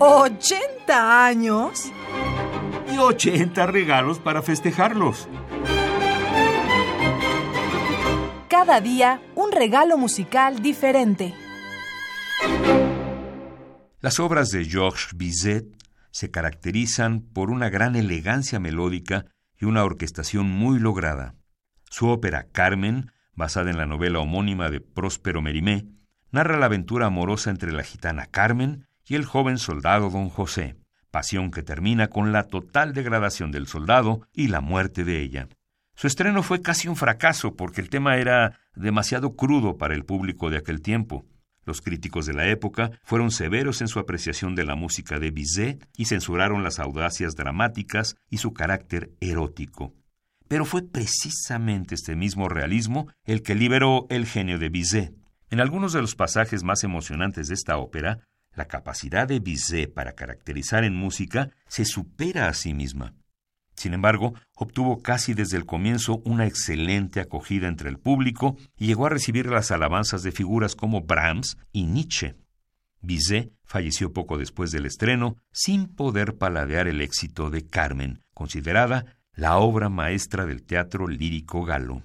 ¿80 años? Y 80 regalos para festejarlos. Cada día un regalo musical diferente. Las obras de Georges Bizet se caracterizan por una gran elegancia melódica y una orquestación muy lograda. Su ópera Carmen, basada en la novela homónima de Próspero Merimé, narra la aventura amorosa entre la gitana Carmen y el joven soldado don José, pasión que termina con la total degradación del soldado y la muerte de ella. Su estreno fue casi un fracaso porque el tema era demasiado crudo para el público de aquel tiempo. Los críticos de la época fueron severos en su apreciación de la música de Bizet y censuraron las audacias dramáticas y su carácter erótico. Pero fue precisamente este mismo realismo el que liberó el genio de Bizet. En algunos de los pasajes más emocionantes de esta ópera, la capacidad de Bizet para caracterizar en música se supera a sí misma. Sin embargo, obtuvo casi desde el comienzo una excelente acogida entre el público y llegó a recibir las alabanzas de figuras como Brahms y Nietzsche. Bizet falleció poco después del estreno sin poder paladear el éxito de Carmen, considerada la obra maestra del teatro lírico galo.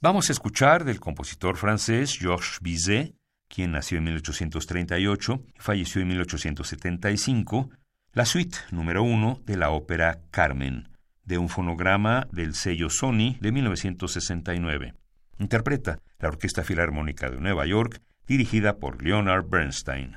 Vamos a escuchar del compositor francés Georges Bizet, quien nació en 1838 y falleció en 1875, la suite número uno de la ópera Carmen, de un fonograma del sello Sony de 1969. Interpreta la Orquesta Filarmónica de Nueva York, dirigida por Leonard Bernstein.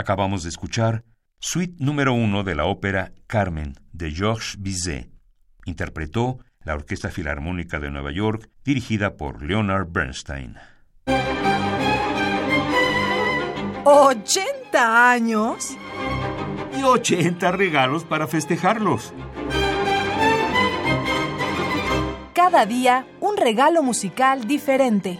Acabamos de escuchar Suite número uno de la ópera Carmen de Georges Bizet. Interpretó la Orquesta Filarmónica de Nueva York, dirigida por Leonard Bernstein. ¿80 años? Y 80 regalos para festejarlos. Cada día un regalo musical diferente.